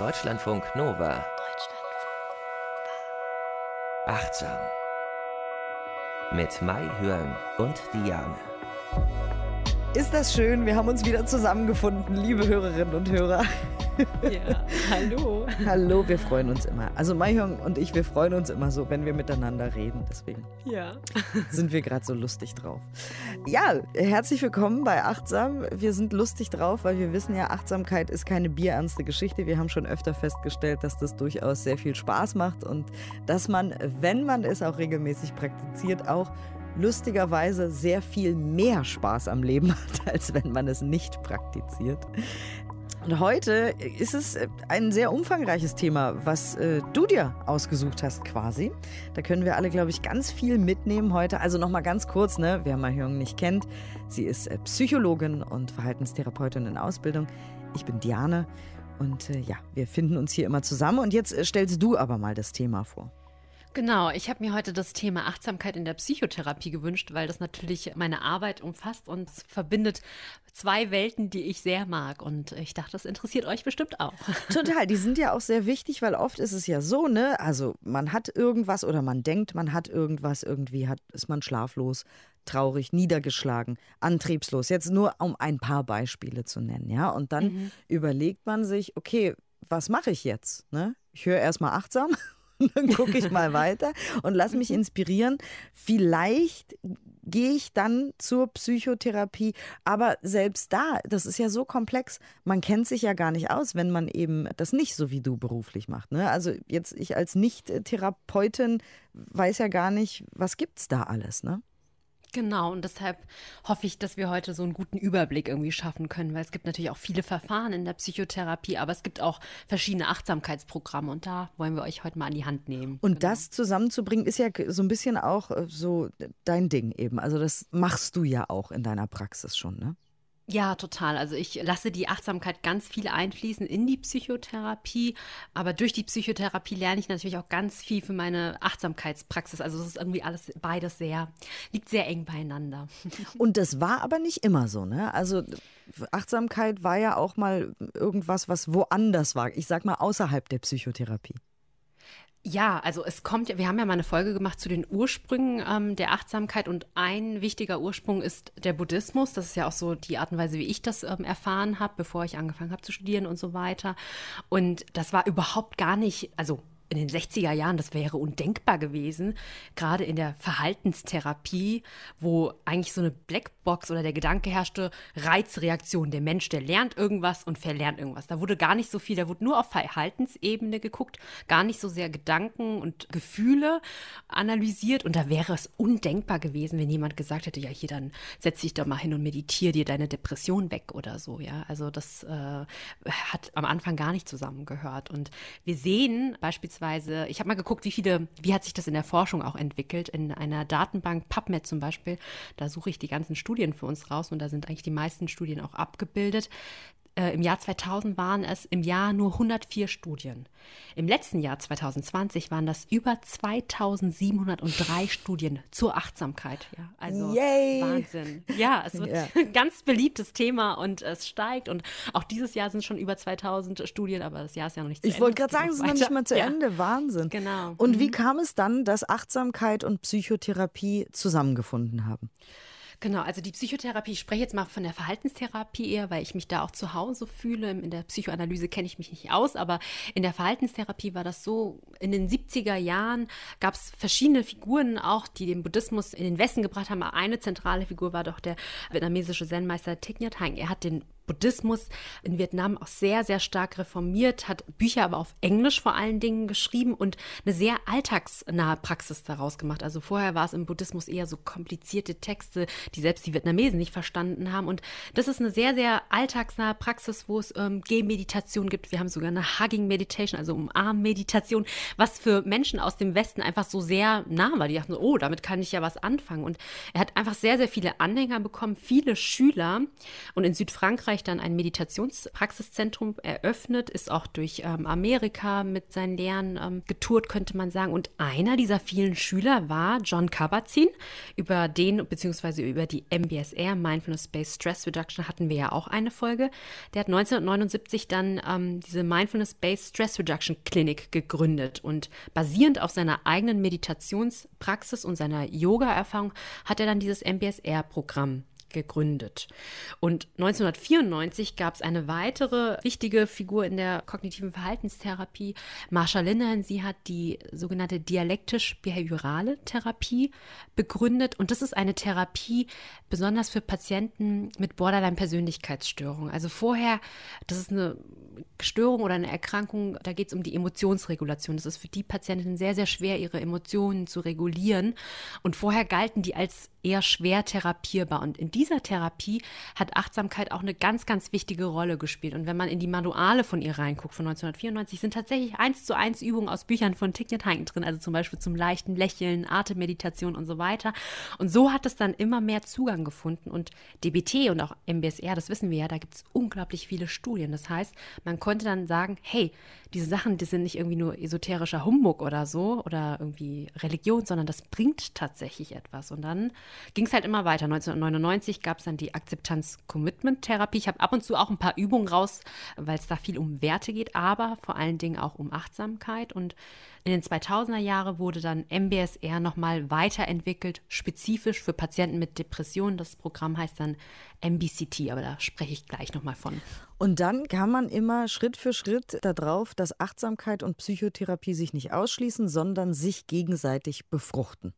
Deutschlandfunk Nova. Achtsam. Mit Mai Hörn und Diane. Ist das schön? Wir haben uns wieder zusammengefunden, liebe Hörerinnen und Hörer. Ja, hallo. Hallo, wir freuen uns immer. Also Mayhong und ich, wir freuen uns immer so, wenn wir miteinander reden. Deswegen ja. sind wir gerade so lustig drauf. Ja, herzlich willkommen bei Achtsam. Wir sind lustig drauf, weil wir wissen ja, Achtsamkeit ist keine bierernste Geschichte. Wir haben schon öfter festgestellt, dass das durchaus sehr viel Spaß macht und dass man, wenn man es auch regelmäßig praktiziert, auch lustigerweise sehr viel mehr Spaß am Leben hat, als wenn man es nicht praktiziert. Und heute ist es ein sehr umfangreiches Thema, was äh, du dir ausgesucht hast quasi. Da können wir alle, glaube ich, ganz viel mitnehmen heute. Also nochmal ganz kurz, ne, wer Mahjong nicht kennt. Sie ist äh, Psychologin und Verhaltenstherapeutin in Ausbildung. Ich bin Diane und äh, ja, wir finden uns hier immer zusammen. Und jetzt äh, stellst du aber mal das Thema vor. Genau, ich habe mir heute das Thema Achtsamkeit in der Psychotherapie gewünscht, weil das natürlich meine Arbeit umfasst und verbindet zwei Welten, die ich sehr mag. Und ich dachte, das interessiert euch bestimmt auch. Total, die sind ja auch sehr wichtig, weil oft ist es ja so, ne? Also man hat irgendwas oder man denkt, man hat irgendwas, irgendwie hat, ist man schlaflos, traurig, niedergeschlagen, antriebslos. Jetzt nur um ein paar Beispiele zu nennen, ja. Und dann mhm. überlegt man sich, okay, was mache ich jetzt? Ne? Ich höre erstmal achtsam dann gucke ich mal weiter und lass mich inspirieren. Vielleicht gehe ich dann zur Psychotherapie. Aber selbst da, das ist ja so komplex, man kennt sich ja gar nicht aus, wenn man eben das nicht so wie du beruflich macht. Ne? Also jetzt ich als Nicht-Therapeutin weiß ja gar nicht, was gibt es da alles, ne? Genau, und deshalb hoffe ich, dass wir heute so einen guten Überblick irgendwie schaffen können, weil es gibt natürlich auch viele Verfahren in der Psychotherapie, aber es gibt auch verschiedene Achtsamkeitsprogramme und da wollen wir euch heute mal an die Hand nehmen. Und genau. das zusammenzubringen ist ja so ein bisschen auch äh, so dein Ding eben. Also das machst du ja auch in deiner Praxis schon, ne? Ja, total. Also ich lasse die Achtsamkeit ganz viel einfließen in die Psychotherapie, aber durch die Psychotherapie lerne ich natürlich auch ganz viel für meine Achtsamkeitspraxis. Also es ist irgendwie alles beides sehr, liegt sehr eng beieinander. Und das war aber nicht immer so, ne? Also Achtsamkeit war ja auch mal irgendwas, was woanders war. Ich sag mal außerhalb der Psychotherapie. Ja, also es kommt, wir haben ja mal eine Folge gemacht zu den Ursprüngen ähm, der Achtsamkeit und ein wichtiger Ursprung ist der Buddhismus. Das ist ja auch so die Art und Weise, wie ich das ähm, erfahren habe, bevor ich angefangen habe zu studieren und so weiter. Und das war überhaupt gar nicht, also in den 60er Jahren, das wäre undenkbar gewesen, gerade in der Verhaltenstherapie, wo eigentlich so eine Blackbox oder der Gedanke herrschte, Reizreaktion, der Mensch, der lernt irgendwas und verlernt irgendwas. Da wurde gar nicht so viel, da wurde nur auf Verhaltensebene geguckt, gar nicht so sehr Gedanken und Gefühle analysiert und da wäre es undenkbar gewesen, wenn jemand gesagt hätte, ja, hier dann setz dich doch mal hin und meditiere dir deine Depression weg oder so, ja. Also das äh, hat am Anfang gar nicht zusammengehört und wir sehen beispielsweise beispielsweise, ich habe mal geguckt, wie viele, wie hat sich das in der Forschung auch entwickelt, in einer Datenbank PubMed zum Beispiel, da suche ich die ganzen Studien für uns raus und da sind eigentlich die meisten Studien auch abgebildet äh, im Jahr 2000 waren es im Jahr nur 104 Studien. Im letzten Jahr 2020 waren das über 2703 Studien zur Achtsamkeit. Ja, also Yay. Wahnsinn. Ja, es wird ja. ein ganz beliebtes Thema und es steigt. Und auch dieses Jahr sind schon über 2000 Studien, aber das Jahr ist ja noch nicht zu ich Ende. Ich wollte gerade sagen, es ist noch nicht mal zu ja. Ende. Wahnsinn. Genau. Und mhm. wie kam es dann, dass Achtsamkeit und Psychotherapie zusammengefunden haben? Genau, also die Psychotherapie, ich spreche jetzt mal von der Verhaltenstherapie eher, weil ich mich da auch zu Hause fühle. In der Psychoanalyse kenne ich mich nicht aus, aber in der Verhaltenstherapie war das so, in den 70er Jahren gab es verschiedene Figuren auch, die den Buddhismus in den Westen gebracht haben. Eine zentrale Figur war doch der vietnamesische Zen-Meister Thich Nhat Hanh. Er hat den Buddhismus in Vietnam auch sehr, sehr stark reformiert, hat Bücher aber auf Englisch vor allen Dingen geschrieben und eine sehr alltagsnahe Praxis daraus gemacht. Also vorher war es im Buddhismus eher so komplizierte Texte, die selbst die Vietnamesen nicht verstanden haben. Und das ist eine sehr, sehr alltagsnahe Praxis, wo es ähm, Gehmeditation gibt. Wir haben sogar eine Hugging Meditation, also Umarmmeditation, was für Menschen aus dem Westen einfach so sehr nah war. Die dachten, oh, damit kann ich ja was anfangen. Und er hat einfach sehr, sehr viele Anhänger bekommen, viele Schüler. Und in Südfrankreich Österreich dann ein Meditationspraxiszentrum eröffnet, ist auch durch ähm, Amerika mit seinen Lehren ähm, getourt, könnte man sagen. Und einer dieser vielen Schüler war John Kabat-Zinn. Über den, beziehungsweise über die MBSR, Mindfulness-Based Stress Reduction, hatten wir ja auch eine Folge. Der hat 1979 dann ähm, diese Mindfulness-Based Stress Reduction Clinic gegründet und basierend auf seiner eigenen Meditationspraxis und seiner Yoga-Erfahrung hat er dann dieses MBSR-Programm gegründet. Und 1994 gab es eine weitere wichtige Figur in der kognitiven Verhaltenstherapie, Marsha Linehan. Sie hat die sogenannte dialektisch-behaviorale Therapie begründet. Und das ist eine Therapie besonders für Patienten mit Borderline-Persönlichkeitsstörung. Also vorher, das ist eine Störung oder eine Erkrankung, da geht es um die Emotionsregulation. Das ist für die Patienten sehr, sehr schwer, ihre Emotionen zu regulieren. Und vorher galten die als eher schwer therapierbar. Und in dieser Therapie hat Achtsamkeit auch eine ganz, ganz wichtige Rolle gespielt. Und wenn man in die Manuale von ihr reinguckt, von 1994, sind tatsächlich eins zu eins Übungen aus Büchern von Thich Nhat drin, also zum Beispiel zum leichten Lächeln, Atemmeditation und so weiter. Und so hat es dann immer mehr Zugang gefunden. Und DBT und auch MBSR, das wissen wir ja, da gibt es unglaublich viele Studien. Das heißt, man konnte dann sagen, hey, diese Sachen, die sind nicht irgendwie nur esoterischer Humbug oder so oder irgendwie Religion, sondern das bringt tatsächlich etwas. Und dann ging es halt immer weiter. 1999 gab es dann die Akzeptanz-Commitment-Therapie. Ich habe ab und zu auch ein paar Übungen raus, weil es da viel um Werte geht, aber vor allen Dingen auch um Achtsamkeit. Und in den 2000er Jahren wurde dann MBSR nochmal weiterentwickelt, spezifisch für Patienten mit Depressionen. Das Programm heißt dann MBCT, aber da spreche ich gleich nochmal von. Und dann kann man immer Schritt für Schritt darauf, dass Achtsamkeit und Psychotherapie sich nicht ausschließen, sondern sich gegenseitig befruchten.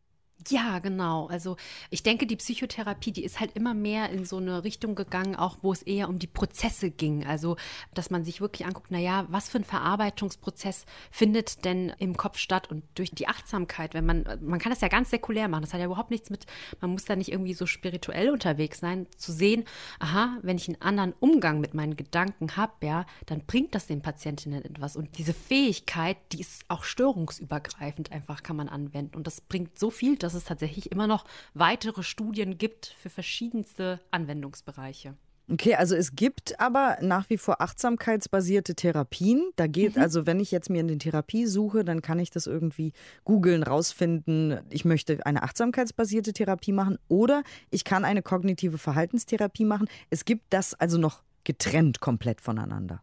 Ja, genau. Also ich denke, die Psychotherapie, die ist halt immer mehr in so eine Richtung gegangen, auch wo es eher um die Prozesse ging. Also, dass man sich wirklich anguckt, naja, was für ein Verarbeitungsprozess findet denn im Kopf statt? Und durch die Achtsamkeit, wenn man, man kann das ja ganz säkulär machen, das hat ja überhaupt nichts mit, man muss da nicht irgendwie so spirituell unterwegs sein, zu sehen, aha, wenn ich einen anderen Umgang mit meinen Gedanken habe, ja, dann bringt das den Patientinnen etwas. Und diese Fähigkeit, die ist auch störungsübergreifend einfach, kann man anwenden. Und das bringt so viel, dass dass es tatsächlich immer noch weitere Studien gibt für verschiedenste Anwendungsbereiche. Okay, also es gibt aber nach wie vor achtsamkeitsbasierte Therapien. Da geht, mhm. also wenn ich jetzt mir eine Therapie suche, dann kann ich das irgendwie googeln, rausfinden, ich möchte eine achtsamkeitsbasierte Therapie machen oder ich kann eine kognitive Verhaltenstherapie machen. Es gibt das also noch getrennt komplett voneinander.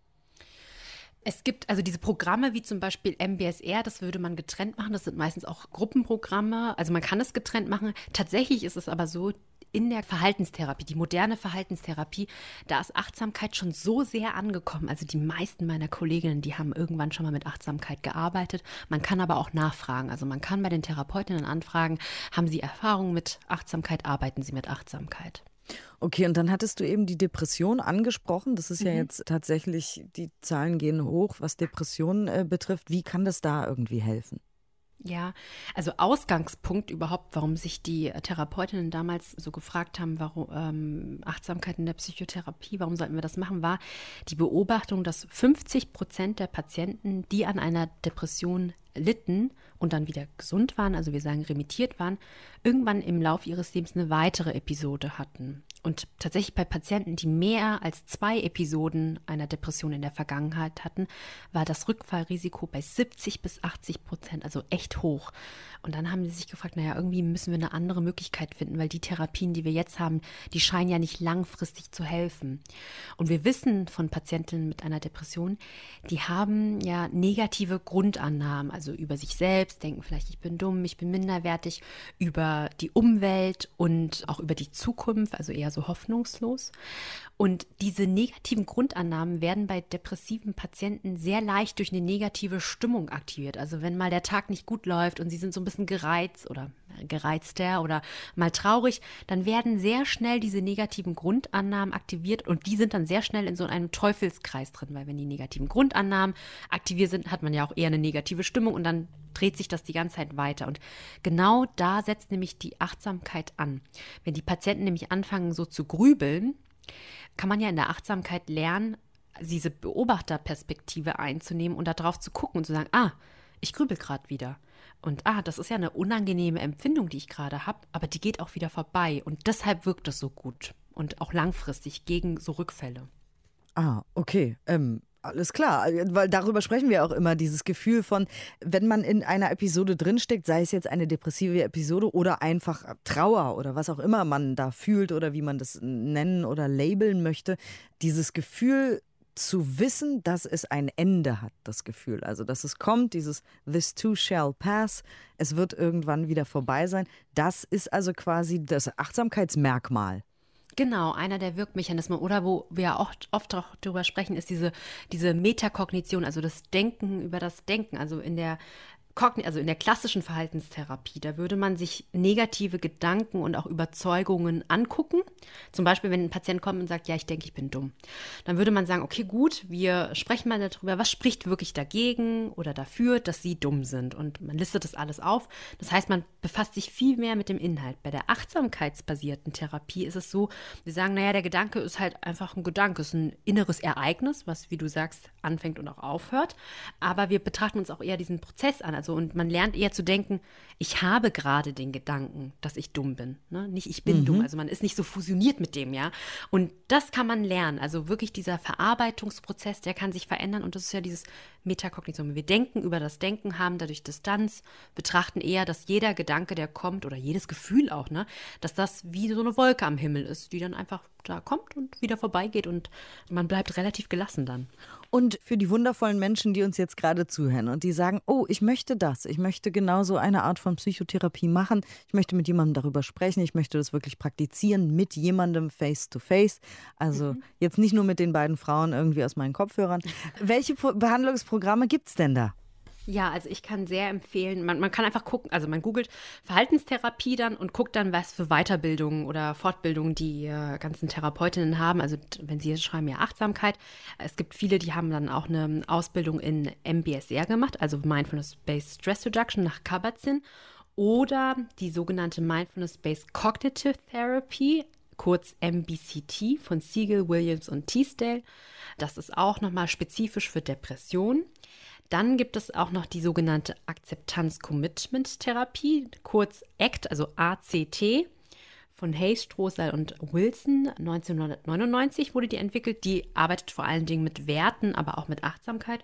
Es gibt also diese Programme wie zum Beispiel MBSR, das würde man getrennt machen. Das sind meistens auch Gruppenprogramme. Also man kann es getrennt machen. Tatsächlich ist es aber so, in der Verhaltenstherapie, die moderne Verhaltenstherapie, da ist Achtsamkeit schon so sehr angekommen. Also die meisten meiner Kolleginnen, die haben irgendwann schon mal mit Achtsamkeit gearbeitet. Man kann aber auch nachfragen. Also man kann bei den Therapeutinnen anfragen, haben sie Erfahrungen mit Achtsamkeit, arbeiten sie mit Achtsamkeit. Okay, und dann hattest du eben die Depression angesprochen. Das ist mhm. ja jetzt tatsächlich, die Zahlen gehen hoch, was Depressionen äh, betrifft. Wie kann das da irgendwie helfen? Ja, also Ausgangspunkt überhaupt, warum sich die Therapeutinnen damals so gefragt haben, warum ähm, Achtsamkeit in der Psychotherapie, warum sollten wir das machen, war die Beobachtung, dass 50 Prozent der Patienten, die an einer Depression litten und dann wieder gesund waren, also wir sagen remittiert waren, irgendwann im Laufe ihres Lebens eine weitere Episode hatten. Und tatsächlich bei Patienten, die mehr als zwei Episoden einer Depression in der Vergangenheit hatten, war das Rückfallrisiko bei 70 bis 80 Prozent, also echt hoch. Und dann haben sie sich gefragt, naja, irgendwie müssen wir eine andere Möglichkeit finden, weil die Therapien, die wir jetzt haben, die scheinen ja nicht langfristig zu helfen. Und wir wissen von Patientinnen mit einer Depression, die haben ja negative Grundannahmen, also über sich selbst, denken vielleicht, ich bin dumm, ich bin minderwertig, über die Umwelt und auch über die Zukunft, also eher so hoffnungslos. Und diese negativen Grundannahmen werden bei depressiven Patienten sehr leicht durch eine negative Stimmung aktiviert. Also wenn mal der Tag nicht gut läuft und sie sind so ein bisschen gereizt oder gereizter oder mal traurig, dann werden sehr schnell diese negativen Grundannahmen aktiviert und die sind dann sehr schnell in so einem Teufelskreis drin, weil wenn die negativen Grundannahmen aktiviert sind, hat man ja auch eher eine negative Stimmung und dann dreht sich das die ganze Zeit weiter. Und genau da setzt nämlich die Achtsamkeit an. Wenn die Patienten nämlich anfangen so zu grübeln, kann man ja in der Achtsamkeit lernen, diese Beobachterperspektive einzunehmen und darauf zu gucken und zu sagen, ah, ich grübel gerade wieder. Und ah, das ist ja eine unangenehme Empfindung, die ich gerade habe, aber die geht auch wieder vorbei. Und deshalb wirkt das so gut und auch langfristig gegen so Rückfälle. Ah, okay. Ähm, alles klar, weil darüber sprechen wir auch immer, dieses Gefühl von, wenn man in einer Episode drinsteckt, sei es jetzt eine depressive Episode oder einfach Trauer oder was auch immer man da fühlt oder wie man das nennen oder labeln möchte, dieses Gefühl zu wissen, dass es ein Ende hat, das Gefühl. Also, dass es kommt, dieses This too shall pass, es wird irgendwann wieder vorbei sein. Das ist also quasi das Achtsamkeitsmerkmal. Genau, einer der Wirkmechanismen oder wo wir auch oft auch darüber sprechen, ist diese, diese Metakognition, also das Denken über das Denken. Also in der also in der klassischen Verhaltenstherapie, da würde man sich negative Gedanken und auch Überzeugungen angucken. Zum Beispiel, wenn ein Patient kommt und sagt, ja, ich denke, ich bin dumm. Dann würde man sagen, okay, gut, wir sprechen mal darüber, was spricht wirklich dagegen oder dafür, dass sie dumm sind. Und man listet das alles auf. Das heißt, man befasst sich viel mehr mit dem Inhalt. Bei der achtsamkeitsbasierten Therapie ist es so, wir sagen, naja, der Gedanke ist halt einfach ein Gedanke, ist ein inneres Ereignis, was, wie du sagst, anfängt und auch aufhört. Aber wir betrachten uns auch eher diesen Prozess an. Also so. Und man lernt eher zu denken, ich habe gerade den Gedanken, dass ich dumm bin. Ne? Nicht ich bin mhm. dumm. Also man ist nicht so fusioniert mit dem, ja. Und das kann man lernen. Also wirklich dieser Verarbeitungsprozess, der kann sich verändern. Und das ist ja dieses Metakognition. Wir denken über das Denken, haben dadurch Distanz, betrachten eher, dass jeder Gedanke, der kommt, oder jedes Gefühl auch, ne, dass das wie so eine Wolke am Himmel ist, die dann einfach da kommt und wieder vorbeigeht und man bleibt relativ gelassen dann. Und für die wundervollen Menschen, die uns jetzt gerade zuhören und die sagen, oh, ich möchte das, ich möchte genau so eine Art von Psychotherapie machen, ich möchte mit jemandem darüber sprechen, ich möchte das wirklich praktizieren mit jemandem face to face. Also mhm. jetzt nicht nur mit den beiden Frauen irgendwie aus meinen Kopfhörern. Welche Behandlungsprogramme gibt es denn da? Ja, also ich kann sehr empfehlen, man, man kann einfach gucken, also man googelt Verhaltenstherapie dann und guckt dann, was für Weiterbildungen oder Fortbildungen die äh, ganzen Therapeutinnen haben. Also wenn sie jetzt schreiben, ja Achtsamkeit. Es gibt viele, die haben dann auch eine Ausbildung in MBSR gemacht, also Mindfulness-Based Stress Reduction nach Kabat-Zinn oder die sogenannte Mindfulness-Based Cognitive Therapy, kurz MBCT von Siegel, Williams und Teasdale. Das ist auch nochmal spezifisch für Depressionen. Dann gibt es auch noch die sogenannte Akzeptanz-Commitment-Therapie, kurz ACT, also ACT. Von Hayes, Strohsal und Wilson 1999 wurde die entwickelt. Die arbeitet vor allen Dingen mit Werten, aber auch mit Achtsamkeit.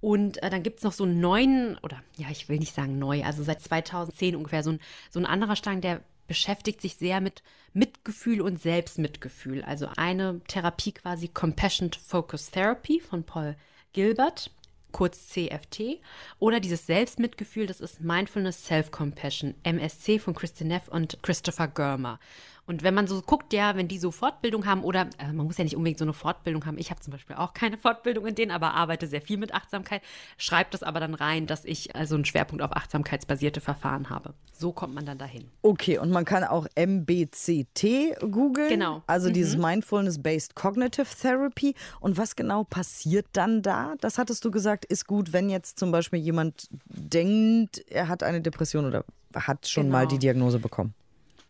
Und äh, dann gibt es noch so einen neuen, oder ja, ich will nicht sagen neu, also seit 2010 ungefähr, so ein, so ein anderer Strang, der beschäftigt sich sehr mit Mitgefühl und Selbstmitgefühl. Also eine Therapie quasi Compassion Focus Therapy von Paul Gilbert kurz CFT, oder dieses Selbstmitgefühl, das ist Mindfulness Self-Compassion, MSC von Kristin Neff und Christopher Görmer. Und wenn man so guckt, ja, wenn die so Fortbildung haben oder äh, man muss ja nicht unbedingt so eine Fortbildung haben. Ich habe zum Beispiel auch keine Fortbildung in denen, aber arbeite sehr viel mit Achtsamkeit. Schreibt das aber dann rein, dass ich also einen Schwerpunkt auf achtsamkeitsbasierte Verfahren habe. So kommt man dann dahin. Okay, und man kann auch MBCT googeln. Genau. Also mhm. dieses Mindfulness-Based Cognitive Therapy. Und was genau passiert dann da? Das hattest du gesagt, ist gut, wenn jetzt zum Beispiel jemand denkt, er hat eine Depression oder hat schon genau. mal die Diagnose bekommen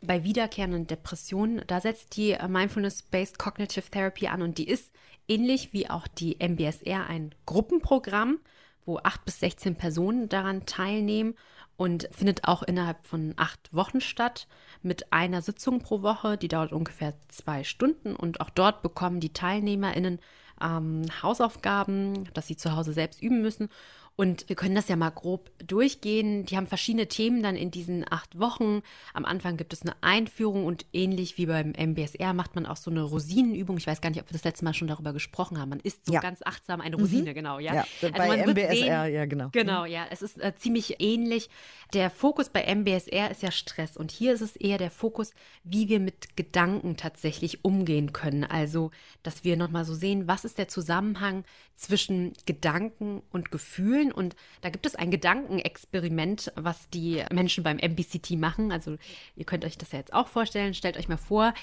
bei wiederkehrenden Depressionen, da setzt die äh, Mindfulness-Based Cognitive Therapy an und die ist ähnlich wie auch die MBSR ein Gruppenprogramm, wo acht bis 16 Personen daran teilnehmen und findet auch innerhalb von acht Wochen statt mit einer Sitzung pro Woche, die dauert ungefähr zwei Stunden und auch dort bekommen die TeilnehmerInnen ähm, Hausaufgaben, dass sie zu Hause selbst üben müssen und wir können das ja mal grob durchgehen. Die haben verschiedene Themen dann in diesen acht Wochen. Am Anfang gibt es eine Einführung und ähnlich wie beim MBSR macht man auch so eine Rosinenübung. Ich weiß gar nicht, ob wir das letzte Mal schon darüber gesprochen haben. Man isst so ja. ganz achtsam eine Rosine, mhm. genau. Ja, ja also bei MBSR, sehen, ja, genau. Genau, ja. Es ist äh, ziemlich ähnlich. Der Fokus bei MBSR ist ja Stress und hier ist es eher der Fokus, wie wir mit Gedanken tatsächlich umgehen können. Also, dass wir nochmal so sehen, was ist der Zusammenhang zwischen Gedanken und Gefühlen fühlen. Und da gibt es ein Gedankenexperiment, was die Menschen beim MBCT machen. Also ihr könnt euch das ja jetzt auch vorstellen. Stellt euch mal vor,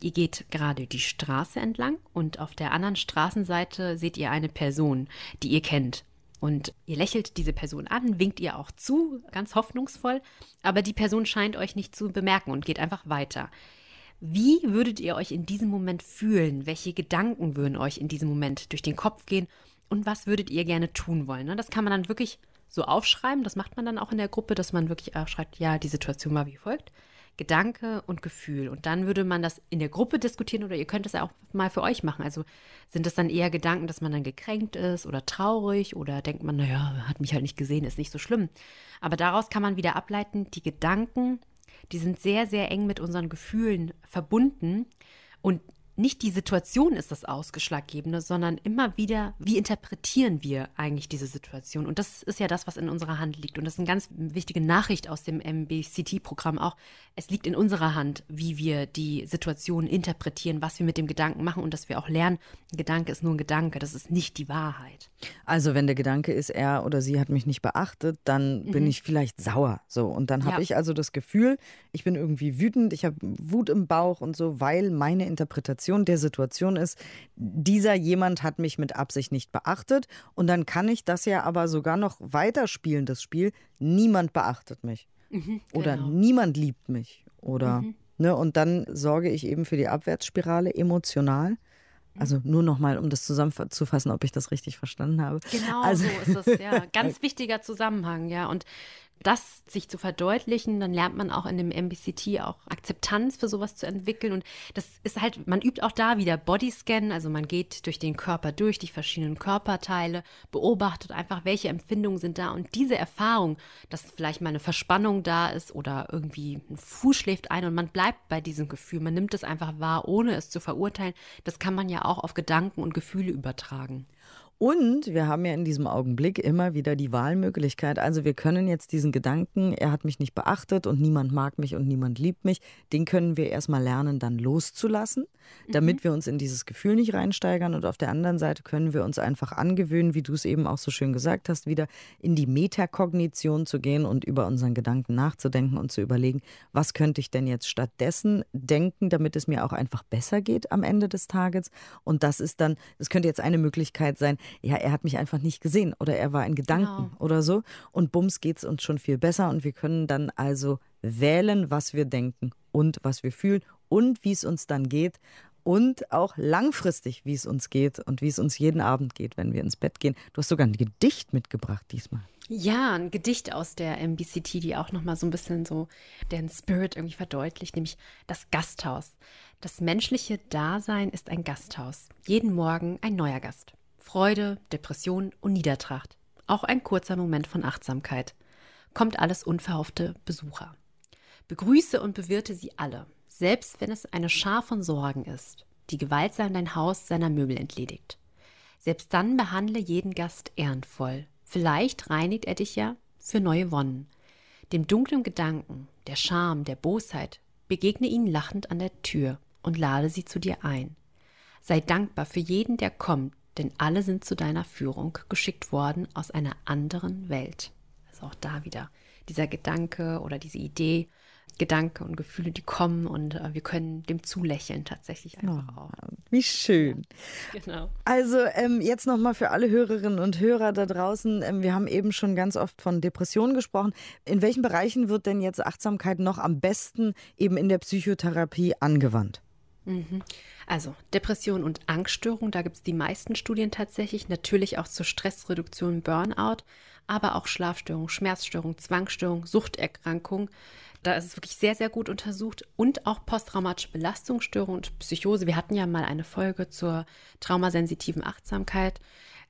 ihr geht gerade die Straße entlang und auf der anderen Straßenseite seht ihr eine Person, die ihr kennt. Und ihr lächelt diese Person an, winkt ihr auch zu, ganz hoffnungsvoll, aber die Person scheint euch nicht zu bemerken und geht einfach weiter. Wie würdet ihr euch in diesem Moment fühlen? Welche Gedanken würden euch in diesem Moment durch den Kopf gehen? Und was würdet ihr gerne tun wollen. Ne? Das kann man dann wirklich so aufschreiben. Das macht man dann auch in der Gruppe, dass man wirklich aufschreibt, ja, die Situation war wie folgt. Gedanke und Gefühl. Und dann würde man das in der Gruppe diskutieren oder ihr könnt es ja auch mal für euch machen. Also sind das dann eher Gedanken, dass man dann gekränkt ist oder traurig oder denkt man, naja, hat mich halt nicht gesehen, ist nicht so schlimm. Aber daraus kann man wieder ableiten, die Gedanken, die sind sehr, sehr eng mit unseren Gefühlen verbunden. Und nicht die Situation ist das Ausgeschlaggebende, sondern immer wieder, wie interpretieren wir eigentlich diese Situation? Und das ist ja das, was in unserer Hand liegt. Und das ist eine ganz wichtige Nachricht aus dem MBCT-Programm auch. Es liegt in unserer Hand, wie wir die Situation interpretieren, was wir mit dem Gedanken machen und dass wir auch lernen, ein Gedanke ist nur ein Gedanke, das ist nicht die Wahrheit. Also wenn der Gedanke ist, er oder sie hat mich nicht beachtet, dann mhm. bin ich vielleicht sauer. So und dann habe ja. ich also das Gefühl, ich bin irgendwie wütend, ich habe Wut im Bauch und so, weil meine Interpretation Interpretation der Situation ist, dieser jemand hat mich mit Absicht nicht beachtet und dann kann ich das ja aber sogar noch weiterspielen, das Spiel. Niemand beachtet mich mhm, oder genau. niemand liebt mich oder mhm. ne, und dann sorge ich eben für die Abwärtsspirale emotional. Also nur noch mal, um das zusammenzufassen, ob ich das richtig verstanden habe. Genau also, so ist es, ja. Ganz wichtiger Zusammenhang, ja. Und das sich zu verdeutlichen, dann lernt man auch in dem MBCT auch Akzeptanz für sowas zu entwickeln. Und das ist halt, man übt auch da wieder Bodyscan, also man geht durch den Körper durch, die verschiedenen Körperteile, beobachtet einfach, welche Empfindungen sind da. Und diese Erfahrung, dass vielleicht mal eine Verspannung da ist oder irgendwie ein Fuß schläft ein und man bleibt bei diesem Gefühl, man nimmt es einfach wahr, ohne es zu verurteilen, das kann man ja auch auf Gedanken und Gefühle übertragen. Und wir haben ja in diesem Augenblick immer wieder die Wahlmöglichkeit. Also wir können jetzt diesen Gedanken, er hat mich nicht beachtet und niemand mag mich und niemand liebt mich, den können wir erstmal lernen, dann loszulassen, damit mhm. wir uns in dieses Gefühl nicht reinsteigern. Und auf der anderen Seite können wir uns einfach angewöhnen, wie du es eben auch so schön gesagt hast, wieder in die Metakognition zu gehen und über unseren Gedanken nachzudenken und zu überlegen, was könnte ich denn jetzt stattdessen denken, damit es mir auch einfach besser geht am Ende des Tages. Und das ist dann, das könnte jetzt eine Möglichkeit sein, ja, er hat mich einfach nicht gesehen oder er war in Gedanken genau. oder so. Und bums geht es uns schon viel besser und wir können dann also wählen, was wir denken und was wir fühlen und wie es uns dann geht und auch langfristig, wie es uns geht und wie es uns jeden Abend geht, wenn wir ins Bett gehen. Du hast sogar ein Gedicht mitgebracht diesmal. Ja, ein Gedicht aus der MBCT, die auch nochmal so ein bisschen so den Spirit irgendwie verdeutlicht, nämlich das Gasthaus. Das menschliche Dasein ist ein Gasthaus. Jeden Morgen ein neuer Gast. Freude, Depression und Niedertracht. Auch ein kurzer Moment von Achtsamkeit. Kommt alles unverhoffte Besucher. Begrüße und bewirte sie alle, selbst wenn es eine Schar von Sorgen ist, die gewaltsam dein Haus seiner Möbel entledigt. Selbst dann behandle jeden Gast ehrenvoll. Vielleicht reinigt er dich ja für neue Wonnen. Dem dunklen Gedanken, der Scham, der Bosheit, begegne ihnen lachend an der Tür und lade sie zu dir ein. Sei dankbar für jeden, der kommt, denn alle sind zu deiner Führung geschickt worden aus einer anderen Welt. Also auch da wieder dieser Gedanke oder diese Idee, Gedanke und Gefühle, die kommen und äh, wir können dem zulächeln tatsächlich einfach oh, auch. Wie schön. Ja, genau. Also ähm, jetzt nochmal für alle Hörerinnen und Hörer da draußen. Ähm, wir haben eben schon ganz oft von Depressionen gesprochen. In welchen Bereichen wird denn jetzt Achtsamkeit noch am besten eben in der Psychotherapie angewandt? Mhm. Also Depression und Angststörung, da gibt es die meisten Studien tatsächlich, natürlich auch zur Stressreduktion, Burnout, aber auch Schlafstörung, Schmerzstörung, Zwangsstörung, Suchterkrankung. Da ist es wirklich sehr, sehr gut untersucht und auch posttraumatische Belastungsstörung und Psychose. Wir hatten ja mal eine Folge zur traumasensitiven Achtsamkeit.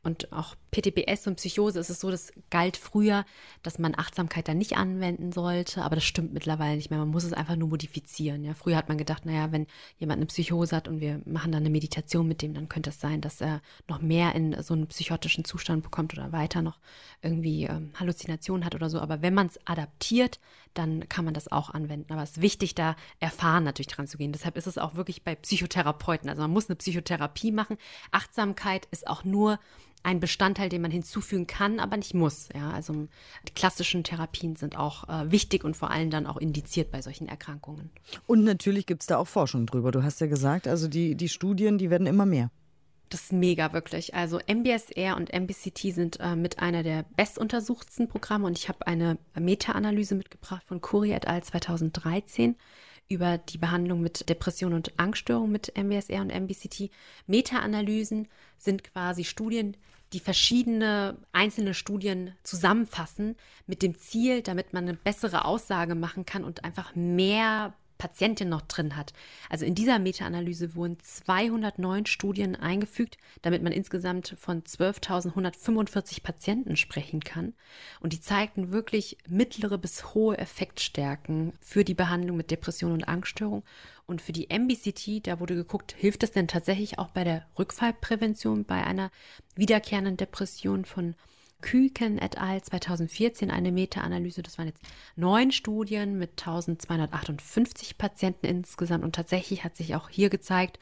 Und auch PTBS und Psychose ist es so, das galt früher, dass man Achtsamkeit da nicht anwenden sollte, aber das stimmt mittlerweile nicht mehr. Man muss es einfach nur modifizieren. Ja, früher hat man gedacht, naja, wenn jemand eine Psychose hat und wir machen dann eine Meditation mit dem, dann könnte es sein, dass er noch mehr in so einen psychotischen Zustand bekommt oder weiter noch irgendwie ähm, Halluzinationen hat oder so. Aber wenn man es adaptiert, dann kann man das auch anwenden. Aber es ist wichtig, da erfahren natürlich dran zu gehen. Deshalb ist es auch wirklich bei Psychotherapeuten. Also man muss eine Psychotherapie machen. Achtsamkeit ist auch nur ein Bestandteil, den man hinzufügen kann, aber nicht muss. Ja, also die klassischen Therapien sind auch äh, wichtig und vor allem dann auch indiziert bei solchen Erkrankungen. Und natürlich gibt es da auch Forschung drüber. Du hast ja gesagt, also die, die Studien, die werden immer mehr. Das ist mega, wirklich. Also MBSR und MBCT sind äh, mit einer der bestuntersuchtsten Programme und ich habe eine Meta-Analyse mitgebracht von Curie et al. 2013 über die Behandlung mit Depression und Angststörung mit MBSR und MBCT. Meta-Analysen sind quasi Studien, die verschiedene einzelne Studien zusammenfassen mit dem Ziel, damit man eine bessere Aussage machen kann und einfach mehr Patientin noch drin hat. Also in dieser Meta-Analyse wurden 209 Studien eingefügt, damit man insgesamt von 12.145 Patienten sprechen kann. Und die zeigten wirklich mittlere bis hohe Effektstärken für die Behandlung mit Depression und Angststörung. Und für die MBCT, da wurde geguckt, hilft es denn tatsächlich auch bei der Rückfallprävention bei einer wiederkehrenden Depression von Küken et al. 2014 eine Meta-Analyse. Das waren jetzt neun Studien mit 1258 Patienten insgesamt. Und tatsächlich hat sich auch hier gezeigt,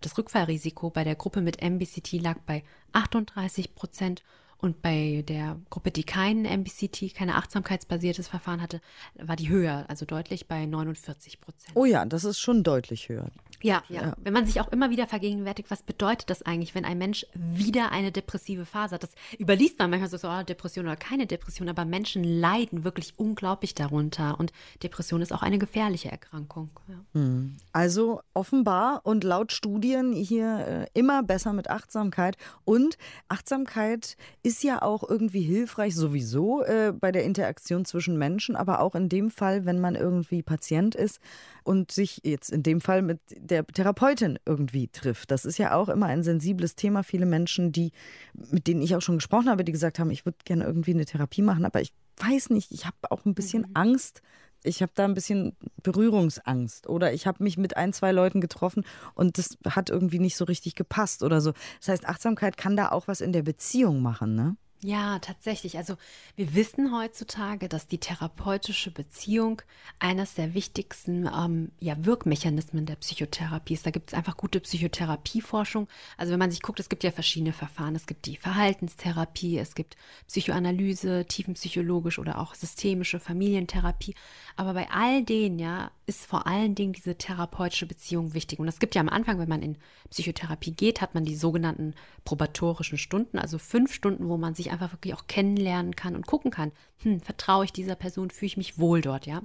das Rückfallrisiko bei der Gruppe mit MBCT lag bei 38 Prozent und bei der Gruppe, die kein MBCT, keine achtsamkeitsbasiertes Verfahren hatte, war die höher, also deutlich bei 49 Prozent. Oh ja, das ist schon deutlich höher. Ja, ja, ja. Wenn man sich auch immer wieder vergegenwärtigt, was bedeutet das eigentlich, wenn ein Mensch wieder eine depressive Phase hat? Das überliest man manchmal so, oh, Depression oder keine Depression, aber Menschen leiden wirklich unglaublich darunter. Und Depression ist auch eine gefährliche Erkrankung. Ja. Hm. Also offenbar und laut Studien hier äh, immer besser mit Achtsamkeit. Und Achtsamkeit ist ist ja auch irgendwie hilfreich sowieso äh, bei der Interaktion zwischen Menschen, aber auch in dem Fall, wenn man irgendwie Patient ist und sich jetzt in dem Fall mit der Therapeutin irgendwie trifft. Das ist ja auch immer ein sensibles Thema. Viele Menschen, die, mit denen ich auch schon gesprochen habe, die gesagt haben, ich würde gerne irgendwie eine Therapie machen, aber ich weiß nicht, ich habe auch ein bisschen mhm. Angst, ich habe da ein bisschen Berührungsangst oder ich habe mich mit ein, zwei Leuten getroffen und das hat irgendwie nicht so richtig gepasst oder so. Das heißt, Achtsamkeit kann da auch was in der Beziehung machen, ne? Ja, tatsächlich. Also wir wissen heutzutage, dass die therapeutische Beziehung eines der wichtigsten ähm, ja, Wirkmechanismen der Psychotherapie ist. Da gibt es einfach gute Psychotherapieforschung. Also wenn man sich guckt, es gibt ja verschiedene Verfahren. Es gibt die Verhaltenstherapie, es gibt Psychoanalyse, tiefenpsychologisch oder auch systemische Familientherapie. Aber bei all denen, ja, ist vor allen Dingen diese therapeutische Beziehung wichtig. Und es gibt ja am Anfang, wenn man in Psychotherapie geht, hat man die sogenannten probatorischen Stunden, also fünf Stunden, wo man sich einfach wirklich auch kennenlernen kann und gucken kann, hm, vertraue ich dieser Person, fühle ich mich wohl dort, ja.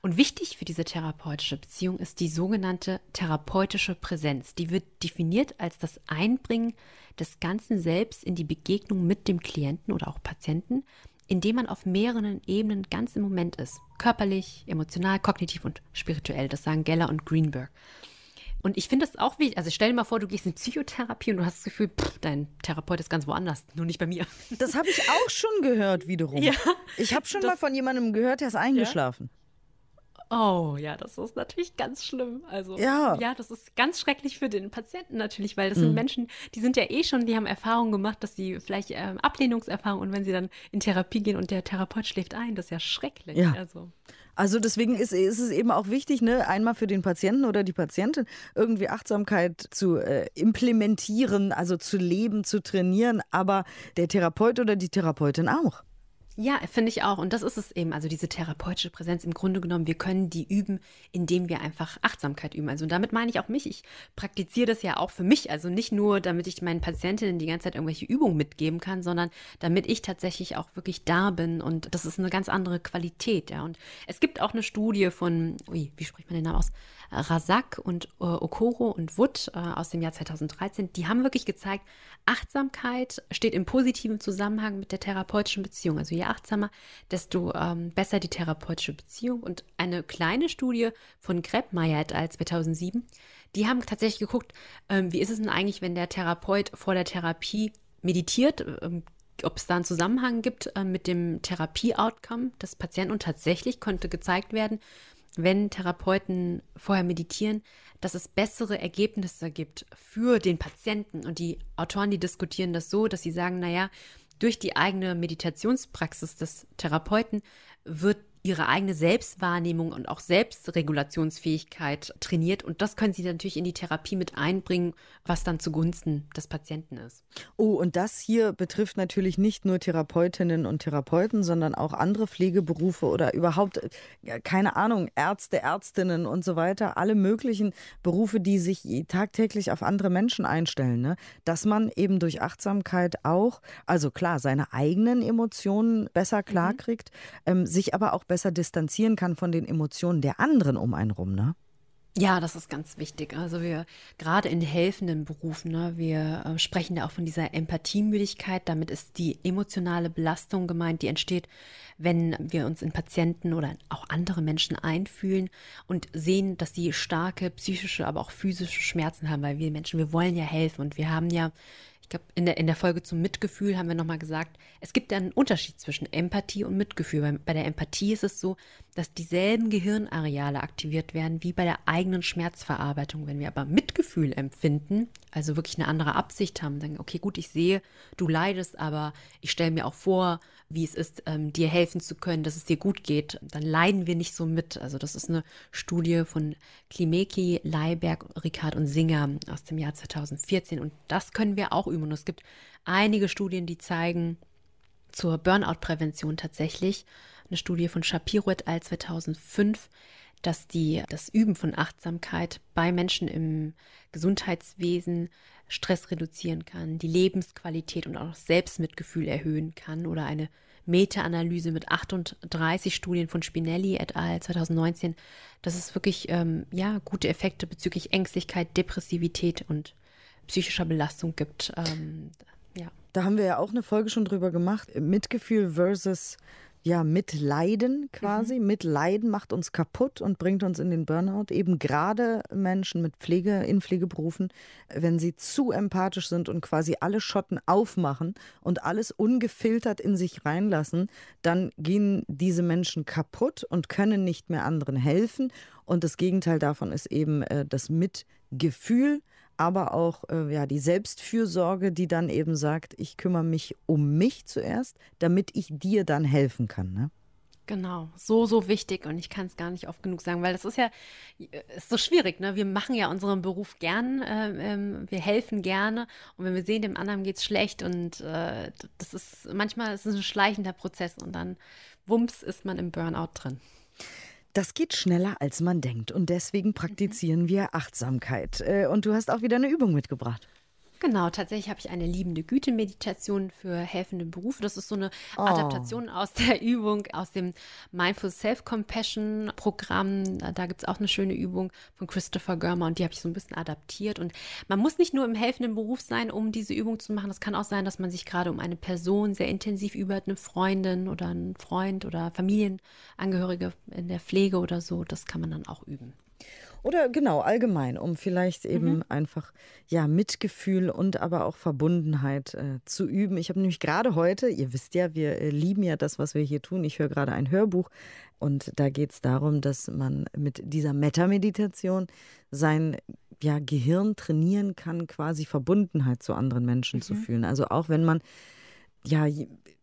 Und wichtig für diese therapeutische Beziehung ist die sogenannte therapeutische Präsenz. Die wird definiert als das Einbringen des ganzen Selbst in die Begegnung mit dem Klienten oder auch Patienten, indem man auf mehreren Ebenen ganz im Moment ist. Körperlich, emotional, kognitiv und spirituell. Das sagen Geller und Greenberg. Und ich finde das auch wichtig. Also stell dir mal vor, du gehst in Psychotherapie und du hast das Gefühl, pff, dein Therapeut ist ganz woanders, nur nicht bei mir. Das habe ich auch schon gehört wiederum. Ja, ich habe schon mal von jemandem gehört, der ist eingeschlafen. Ja. Oh, ja, das ist natürlich ganz schlimm. Also, ja, ja das ist ganz schrecklich für den Patienten natürlich, weil das mhm. sind Menschen, die sind ja eh schon, die haben Erfahrungen gemacht, dass sie vielleicht ähm, Ablehnungserfahrung und wenn sie dann in Therapie gehen und der Therapeut schläft ein, das ist ja schrecklich. Ja. Also. Also deswegen ist, ist, es eben auch wichtig, ne, einmal für den Patienten oder die Patientin irgendwie Achtsamkeit zu äh, implementieren, also zu leben, zu trainieren, aber der Therapeut oder die Therapeutin auch. Ja, finde ich auch. Und das ist es eben. Also diese therapeutische Präsenz im Grunde genommen, wir können die üben, indem wir einfach Achtsamkeit üben. Also damit meine ich auch mich. Ich praktiziere das ja auch für mich. Also nicht nur, damit ich meinen Patientinnen die ganze Zeit irgendwelche Übungen mitgeben kann, sondern damit ich tatsächlich auch wirklich da bin. Und das ist eine ganz andere Qualität. Ja. Und es gibt auch eine Studie von, ui, wie spricht man den Namen aus? Razak und äh, Okoro und Wood äh, aus dem Jahr 2013, die haben wirklich gezeigt, Achtsamkeit steht im positiven Zusammenhang mit der therapeutischen Beziehung. Also je achtsamer, desto ähm, besser die therapeutische Beziehung. Und eine kleine Studie von Krebmeier et al. 2007, die haben tatsächlich geguckt, ähm, wie ist es denn eigentlich, wenn der Therapeut vor der Therapie meditiert, ähm, ob es da einen Zusammenhang gibt äh, mit dem Therapie-Outcome des Patienten. Und tatsächlich konnte gezeigt werden, wenn Therapeuten vorher meditieren, dass es bessere Ergebnisse gibt für den Patienten. Und die Autoren, die diskutieren das so, dass sie sagen, naja, durch die eigene Meditationspraxis des Therapeuten wird ihre eigene Selbstwahrnehmung und auch Selbstregulationsfähigkeit trainiert. Und das können sie natürlich in die Therapie mit einbringen, was dann zugunsten des Patienten ist. Oh, und das hier betrifft natürlich nicht nur Therapeutinnen und Therapeuten, sondern auch andere Pflegeberufe oder überhaupt, keine Ahnung, Ärzte, Ärztinnen und so weiter, alle möglichen Berufe, die sich tagtäglich auf andere Menschen einstellen. Ne? Dass man eben durch Achtsamkeit auch, also klar, seine eigenen Emotionen besser klarkriegt, mhm. ähm, sich aber auch besser distanzieren kann von den Emotionen der anderen um einen rum, ne? Ja, das ist ganz wichtig. Also wir gerade in helfenden Berufen, ne, wir äh, sprechen da auch von dieser Empathiemüdigkeit. Damit ist die emotionale Belastung gemeint, die entsteht, wenn wir uns in Patienten oder auch andere Menschen einfühlen und sehen, dass sie starke psychische, aber auch physische Schmerzen haben, weil wir Menschen, wir wollen ja helfen und wir haben ja ich glaube, in der, in der Folge zum Mitgefühl haben wir nochmal gesagt, es gibt einen Unterschied zwischen Empathie und Mitgefühl. Bei, bei der Empathie ist es so, dass dieselben Gehirnareale aktiviert werden wie bei der eigenen Schmerzverarbeitung. Wenn wir aber Mitgefühl empfinden, also wirklich eine andere Absicht haben, dann, okay, gut, ich sehe, du leidest, aber ich stelle mir auch vor, wie es ist, ähm, dir helfen zu können, dass es dir gut geht, dann leiden wir nicht so mit. Also das ist eine Studie von Klimeki, Leiberg, Ricard und Singer aus dem Jahr 2014 und das können wir auch üben. Und es gibt einige Studien, die zeigen zur Burnout-Prävention tatsächlich, eine Studie von Shapiro et al. 2005, dass die, das Üben von Achtsamkeit bei Menschen im Gesundheitswesen Stress reduzieren kann, die Lebensqualität und auch Selbstmitgefühl erhöhen kann oder eine Meta-Analyse mit 38 Studien von Spinelli et al. 2019, dass es wirklich ähm, ja, gute Effekte bezüglich Ängstlichkeit, Depressivität und psychischer Belastung gibt. Ähm, ja. Da haben wir ja auch eine Folge schon drüber gemacht. Mitgefühl versus ja, Mitleiden quasi. Mhm. Mitleiden macht uns kaputt und bringt uns in den Burnout. Eben gerade Menschen mit Pflege, in Pflegeberufen, wenn sie zu empathisch sind und quasi alle Schotten aufmachen und alles ungefiltert in sich reinlassen, dann gehen diese Menschen kaputt und können nicht mehr anderen helfen. Und das Gegenteil davon ist eben äh, das Mitgefühl aber auch äh, ja, die Selbstfürsorge, die dann eben sagt, ich kümmere mich um mich zuerst, damit ich dir dann helfen kann. Ne? Genau, so, so wichtig und ich kann es gar nicht oft genug sagen, weil das ist ja ist so schwierig. Ne? Wir machen ja unseren Beruf gern, äh, äh, wir helfen gerne und wenn wir sehen, dem anderen geht es schlecht und äh, das ist manchmal ist es ein schleichender Prozess und dann wumps ist man im Burnout drin. Das geht schneller, als man denkt. Und deswegen praktizieren wir Achtsamkeit. Äh, und du hast auch wieder eine Übung mitgebracht. Genau, tatsächlich habe ich eine liebende Güte-Meditation für helfende Berufe. Das ist so eine oh. Adaptation aus der Übung, aus dem Mindful Self-Compassion-Programm. Da gibt es auch eine schöne Übung von Christopher Görmer und die habe ich so ein bisschen adaptiert. Und man muss nicht nur im helfenden Beruf sein, um diese Übung zu machen. Es kann auch sein, dass man sich gerade um eine Person sehr intensiv übt, eine Freundin oder einen Freund oder Familienangehörige in der Pflege oder so. Das kann man dann auch üben. Oder genau, allgemein, um vielleicht eben mhm. einfach ja Mitgefühl und aber auch Verbundenheit äh, zu üben. Ich habe nämlich gerade heute, ihr wisst ja, wir äh, lieben ja das, was wir hier tun. Ich höre gerade ein Hörbuch und da geht es darum, dass man mit dieser Metta-Meditation sein ja, Gehirn trainieren kann, quasi Verbundenheit zu anderen Menschen mhm. zu fühlen. Also auch wenn man ja,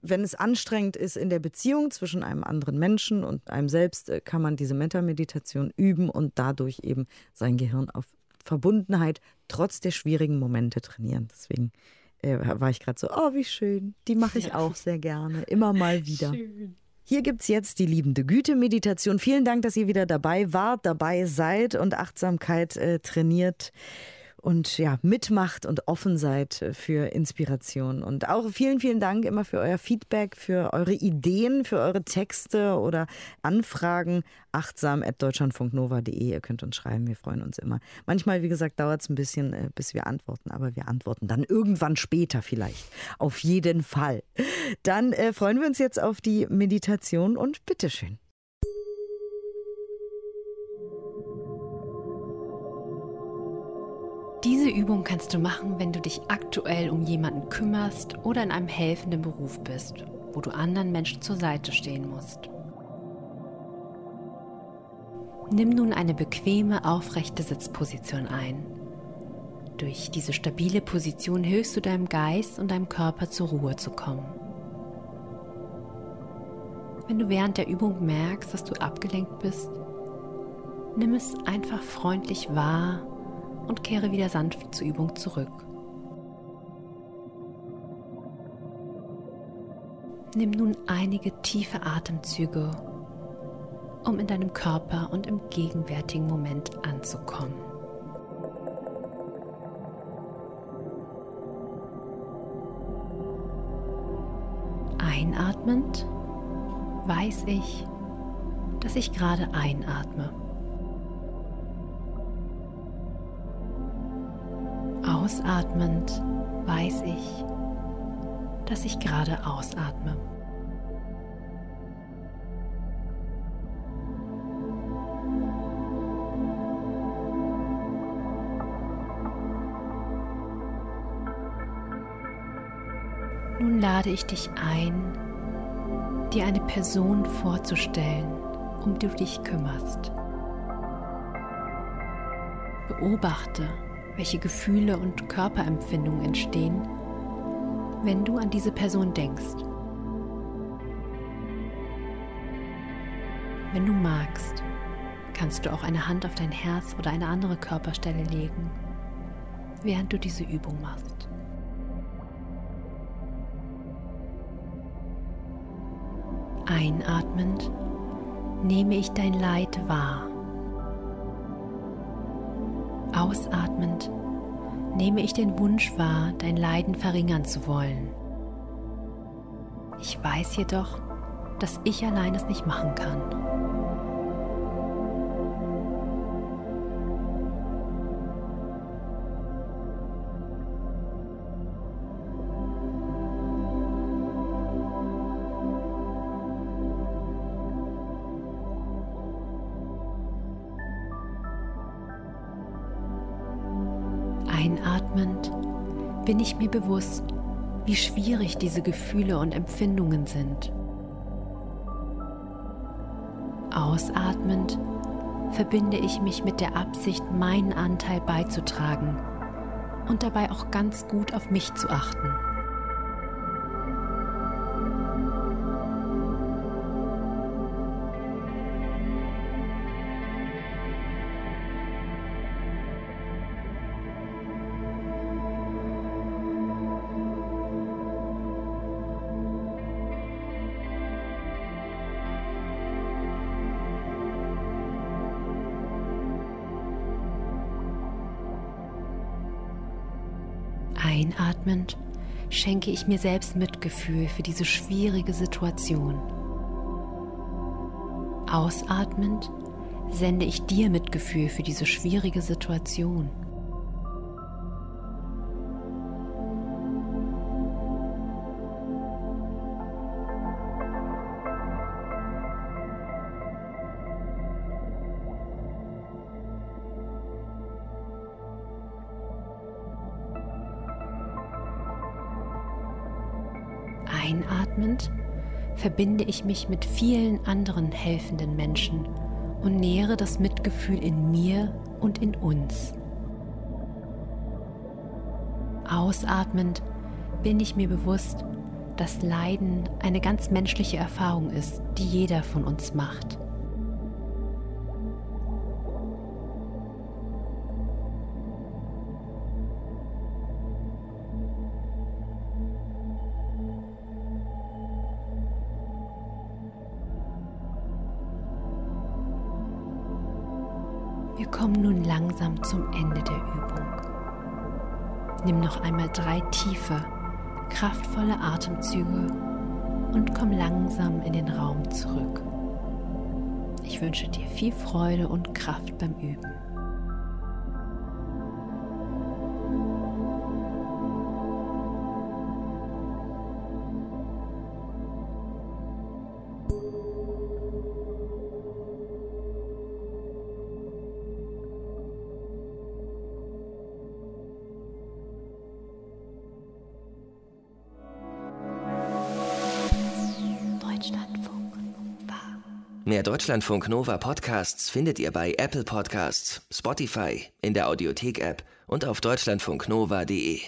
wenn es anstrengend ist in der Beziehung zwischen einem anderen Menschen und einem selbst, äh, kann man diese Metta-Meditation üben und dadurch eben sein Gehirn auf Verbundenheit trotz der schwierigen Momente trainieren. Deswegen äh, war ich gerade so, oh, wie schön. Die mache ich auch sehr gerne, immer mal wieder. Schön. Hier gibt es jetzt die liebende Güte-Meditation. Vielen Dank, dass ihr wieder dabei wart, dabei seid und Achtsamkeit äh, trainiert und ja, mitmacht und offen seid für Inspiration. Und auch vielen, vielen Dank immer für euer Feedback, für eure Ideen, für eure Texte oder Anfragen. Achtsam at deutschlandfunknova.de. Ihr könnt uns schreiben, wir freuen uns immer. Manchmal, wie gesagt, dauert es ein bisschen, äh, bis wir antworten, aber wir antworten dann irgendwann später vielleicht. Auf jeden Fall. Dann äh, freuen wir uns jetzt auf die Meditation und bitteschön. Übung kannst du machen, wenn du dich aktuell um jemanden kümmerst oder in einem helfenden Beruf bist, wo du anderen Menschen zur Seite stehen musst. Nimm nun eine bequeme, aufrechte Sitzposition ein. Durch diese stabile Position hilfst du deinem Geist und deinem Körper zur Ruhe zu kommen. Wenn du während der Übung merkst, dass du abgelenkt bist, nimm es einfach freundlich wahr und kehre wieder sanft zur Übung zurück. Nimm nun einige tiefe Atemzüge, um in deinem Körper und im gegenwärtigen Moment anzukommen. Einatmend weiß ich, dass ich gerade einatme. Ausatmend weiß ich, dass ich gerade ausatme. Nun lade ich dich ein, dir eine Person vorzustellen, um die du dich kümmerst. Beobachte, welche Gefühle und Körperempfindungen entstehen, wenn du an diese Person denkst. Wenn du magst, kannst du auch eine Hand auf dein Herz oder eine andere Körperstelle legen, während du diese Übung machst. Einatmend nehme ich dein Leid wahr. Ausatmend nehme ich den Wunsch wahr, dein Leiden verringern zu wollen. Ich weiß jedoch, dass ich allein es nicht machen kann. Ich mir bewusst, wie schwierig diese Gefühle und Empfindungen sind. Ausatmend verbinde ich mich mit der Absicht, meinen Anteil beizutragen und dabei auch ganz gut auf mich zu achten. Einatmend schenke ich mir selbst Mitgefühl für diese schwierige Situation. Ausatmend sende ich dir Mitgefühl für diese schwierige Situation. Ich mich mit vielen anderen helfenden Menschen und nähere das Mitgefühl in mir und in uns. Ausatmend bin ich mir bewusst, dass Leiden eine ganz menschliche Erfahrung ist, die jeder von uns macht. Wir kommen nun langsam zum Ende der Übung. Nimm noch einmal drei tiefe, kraftvolle Atemzüge und komm langsam in den Raum zurück. Ich wünsche dir viel Freude und Kraft beim Üben. Deutschlandfunk Nova Podcasts findet ihr bei Apple Podcasts, Spotify, in der Audiothek-App und auf deutschlandfunknova.de.